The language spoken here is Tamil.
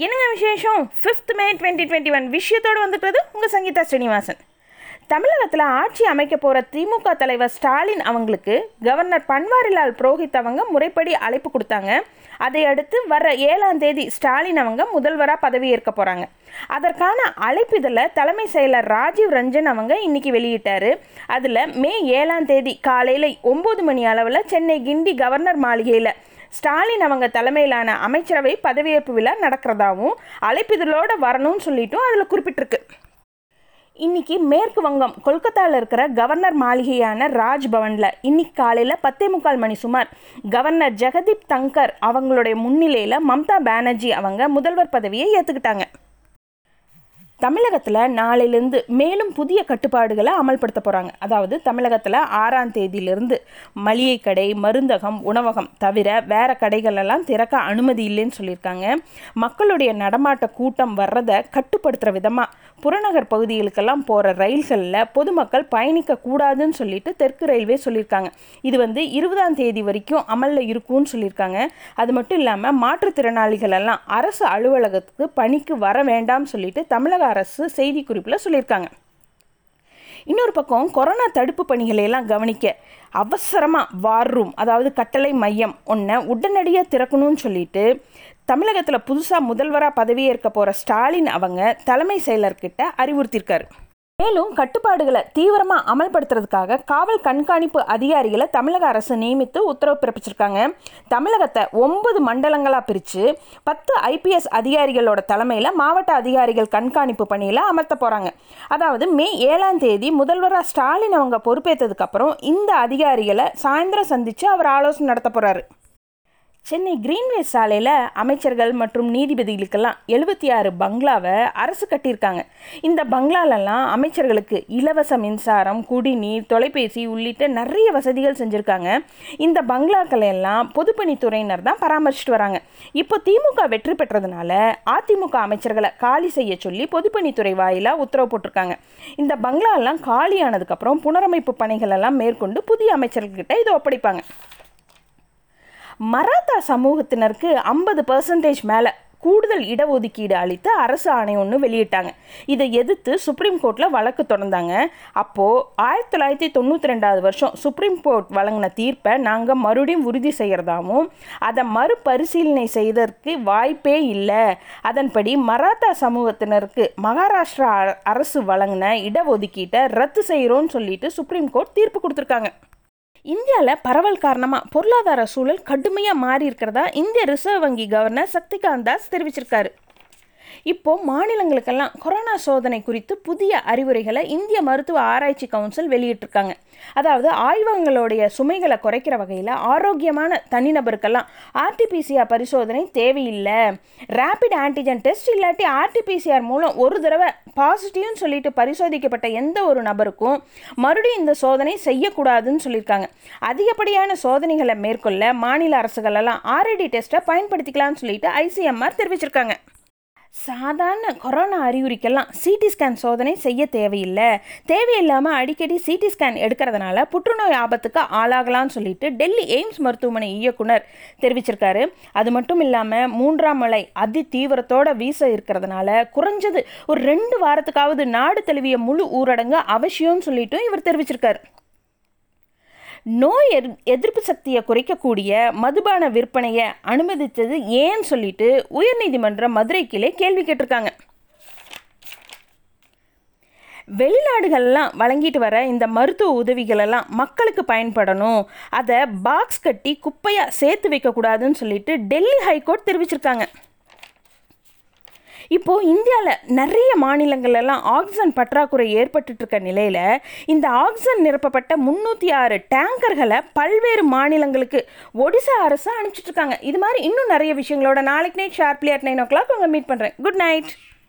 என்னங்க விசேஷம்? Fifth May twenty twenty one விஷயத்தோடு வந்துட்டது உங்கள் சங்கீதா ஸ்ரீனிவாசன். தமிழகத்தில் ஆட்சி அமைக்க போகிற திமுக தலைவர் ஸ்டாலின் அவங்களுக்கு கவர்னர் பன்வாரிலால் புரோஹித் அவங்க முறைப்படி அழைப்பு கொடுத்தாங்க. அதை அடுத்து வர ஏழாம் தேதி ஸ்டாலின் அவங்க முதல்வராக பதவியேற்க போகிறாங்க அதற்கான அழைப்பிதழை தலைமை செயலர் ராஜீவ் ரஞ்சன் அவங்க இன்றைக்கி வெளியிட்டார். அதில் மே ஏழாம் தேதி காலையில் ஒம்பது மணி அளவில் சென்னை கிண்டி கவர்னர் மாளிகையில் ஸ்டாலின் அவங்க தலைமையிலான அமைச்சரவை பதவியேற்பு விழா நடக்கிறதாவும் அழைப்பிதழோடு வரணும்னு சொல்லிட்டும் அதில் குறிப்பிட்டிருக்கு. இன்னைக்கு மேற்கு வங்கம் கொல்கத்தாவில் இருக்கிற கவர்னர் மாளிகையான ராஜ்பவனில் இன்னைக்கு காலையில் பத்தே முக்கால் மணி சுமார் கவர்னர் ஜெகதீப் தங்கர் அவங்களுடைய முன்னிலையில் மம்தா பானர்ஜி அவங்க முதல்வர் பதவியை ஏற்றுக்கிட்டாங்க தமிழகத்தில் நாளையிலேருந்து மேலும் புதிய கட்டுப்பாடுகளை அமல்படுத்த போகிறாங்க அதாவது தமிழகத்தில் ஆறாம் தேதியிலிருந்து மளிகை கடை மருந்தகம் உணவகம் தவிர வேறு கடைகளெல்லாம் திறக்க அனுமதி இல்லைன்னு சொல்லியிருக்காங்க. மக்களுடைய நடமாட்ட கூட்டம் வர்றதை கட்டுப்படுத்துகிற விதமாக புறநகர் பகுதிகளுக்கெல்லாம் போகிற ரயில்களில் பொதுமக்கள் பயணிக்கக்கூடாதுன்னு சொல்லிட்டு தெற்கு ரயில்வே சொல்லியிருக்காங்க. இது வந்து இருபதாம் தேதி வரைக்கும் அமலில் இருக்கும்னு சொல்லியிருக்காங்க. அது மட்டும் இல்லாமல் மாற்றுத்திறனாளிகள் எல்லாம் அரசு அலுவலகத்துக்கு பணிக்கு வர வேண்டாம்னு சொல்லிட்டு தமிழக அரசு செய்திக்குறிப்பில் சொல்லியிருக்காங்க. இன்னொரு பக்கம் கொரோனா தடுப்பு பணிகளை எல்லாம் கவனிக்க அவசரமாக வார் ரூம் அதாவது கட்டளை மையம் ஒன்றை உடனடியாக திறக்கணும்னு சொல்லிட்டு தமிழகத்தில் புதுசாக முதல்வராக பதவியேற்க போகிற ஸ்டாலின் அவங்க தலைமை செயலர்கிட்ட அறிவுறுத்தியிருக்காரு. மேலும் கட்டுப்பாடுகளை தீவிரமாக அமல்படுத்துறதுக்காக காவல் கண்காணிப்பு அதிகாரிகளை தமிழக அரசு நியமித்து உத்தரவு பிறப்பிச்சிருக்காங்க. தமிழகத்தை ஒன்பது மண்டலங்களாக பிரித்து பத்து ஐபிஎஸ் அதிகாரிகளோட தலைமையில் மாவட்ட அதிகாரிகள் கண்காணிப்பு பணியில் அமர்த்த போகிறாங்க அதாவது மே ஏழாம் தேதி முதல்வராக ஸ்டாலின் அவங்க பொறுப்பேற்றதுக்கப்புறம் இந்த அதிகாரிகளை சாயந்தரம் சந்தித்து அவர் ஆலோசனை நடத்த போகிறாரு சென்னை கிரீன்வே சாலையில் அமைச்சர்கள் மற்றும் நீதிபதிகளுக்கெல்லாம் எழுபத்தி ஆறு பங்களாவை அரசு கட்டியிருக்காங்க. இந்த பங்களாலெல்லாம் அமைச்சர்களுக்கு இலவச மின்சாரம் குடிநீர் தொலைபேசி உள்ளிட்ட நிறைய வசதிகள் செஞ்சுருக்காங்க. இந்த பங்களாக்களை எல்லாம் பொதுப்பணித்துறையினர் தான் பராமரிச்சுட்டு வராங்க. இப்போ திமுக வெற்றி பெற்றதுனால அதிமுக அமைச்சர்களை காலி செய்ய சொல்லி பொதுப்பணித்துறை வாயிலாக உத்தரவு போட்டிருக்காங்க. இந்த பங்களாலாம் காலியானதுக்கப்புறம் புனரமைப்பு பணிகளெல்லாம் மேற்கொண்டு புதிய அமைச்சர்கள்கிட்ட இதை ஒப்படைப்பாங்க. மராத்தா சமூகத்தினருக்கு ஐம்பது பர்சன்டேஜ் மேலே கூடுதல் இடஒதுக்கீடு அளித்து அரசு ஆணை ஒன்று வெளியிட்டாங்க. இதை எதிர்த்து சுப்ரீம் கோர்ட்டில் வழக்கு தொடர்ந்தாங்க. அப்போது ஆயிரத்தி தொள்ளாயிரத்தி தொண்ணூற்றி ரெண்டாவது வருஷம் சுப்ரீம் கோர்ட் வழங்கின தீர்ப்பை நாங்கள் மறுபடியும் உறுதி செய்கிறதாவும் அதை மறுபரிசீலனை செய்ததற்கு வாய்ப்பே இல்லை. அதன்படி மராத்தா சமூகத்தினருக்கு மகாராஷ்டிரா அரசு வழங்கின இடஒதுக்கீட்டை ரத்து செய்கிறோன்னு சொல்லிட்டு சுப்ரீம் கோர்ட் தீர்ப்பு கொடுத்துருக்காங்க. இந்தியாவில் பரவல் காரணமாக பொருளாதார சூழல் கடுமையாக மாறி இருக்கிறதா இந்திய ரிசர்வ் வங்கி கவர்னர் சக்திகாந்த் தாஸ் தெரிவிச்சிருக்காரு. இப்போ மாநிலங்களுக்கெல்லாம் கொரோனா சோதனை குறித்து புதிய அறிவுரைகளை இந்திய மருத்துவ ஆராய்ச்சி கவுன்சில் வெளியிட்டிருக்காங்க. அதாவது ஆய்வகங்களுடைய சுமைகளை குறைக்கிற வகையில் ஆரோக்கியமான தனிநபருக்கெல்லாம் ஆர்டிபிசிஆர் பரிசோதனை தேவையில்லை. ரேபிட் ஆன்டிஜன் டெஸ்ட் இல்லாட்டி ஆர்டிபிசிஆர் மூலம் ஒரு தடவை பாசிட்டிவ்னு சொல்லிட்டு பரிசோதிக்கப்பட்ட எந்த ஒரு நபருக்கும் மறுபடியும் இந்த சோதனை செய்யக்கூடாதுன்னு சொல்லியிருக்காங்க. அதிகப்படியான சோதனைகளை மேற்கொள்ள மாநில அரசுகளெல்லாம் ஆர்ஐடி டெஸ்ட்டை பயன்படுத்திக்கலாம்னு சொல்லிட்டு ஐசிஎம்ஆர் தெரிவிச்சிருக்காங்க. சாதாரண கொரோனா அறிகுறிக்கெல்லாம் சிடி ஸ்கேன் சோதனை செய்ய தேவையில்லை. தேவையில்லாமல் அடிக்கடி சிடி ஸ்கேன் எடுக்கிறதுனால புற்றுநோய் ஆபத்துக்கு ஆளாகலாம்னு சொல்லிட்டு டெல்லி எய்ம்ஸ் மருத்துவமனை இயக்குனர் தெரிவிச்சிருக்காரு. அது மட்டும் இல்லாமல் மூன்றாம் மலை அதி தீவிரத்தோட வீச இருக்கிறதுனால குறைஞ்சது ஒரு ரெண்டு வாரத்துக்காவது நாடு தழுவிய முழு ஊரடங்கு அவசியம்னு சொல்லிட்டும் இவர் தெரிவிச்சிருக்காரு. நோய் எதிர் எதிர்ப்பு சக்தியை குறைக்கக்கூடிய மதுபான விற்பனையை அனுமதித்தது ஏன்னு சொல்லிட்டு உயர்நீதிமன்ற மதுரை கிளை கேள்வி கேட்டிருக்காங்க. வெளிநாடுகள்லாம் வழங்கிட்டு வர இந்த மருத்துவ உதவிகளெல்லாம் மக்களுக்கு பயன்படணும். அதை பாக்ஸ் கட்டி குப்பையாக சேர்த்து வைக்கக்கூடாதுன்னு சொல்லிட்டு டெல்லி ஹைகோர்ட் தெரிவிச்சிருக்காங்க. இப்போது இந்தியாவில் நிறைய மாநிலங்கள்லாம் ஆக்சிஜன் பற்றாக்குறை ஏற்பட்டுட்ருக்க நிலையில் இந்த ஆக்சிஜன் நிரப்பப்பட்ட முந்நூற்றி ஆறு டேங்கர்களை பல்வேறு மாநிலங்களுக்கு ஒடிசா அரசு அனுப்பிச்சிட்ருக்காங்க இது மாதிரி இன்னும் நிறைய விஷயங்களோட நாளைக்கு night sharply at nine o'clock உங்களை மீட் பண்ணுறேன் குட் நைட்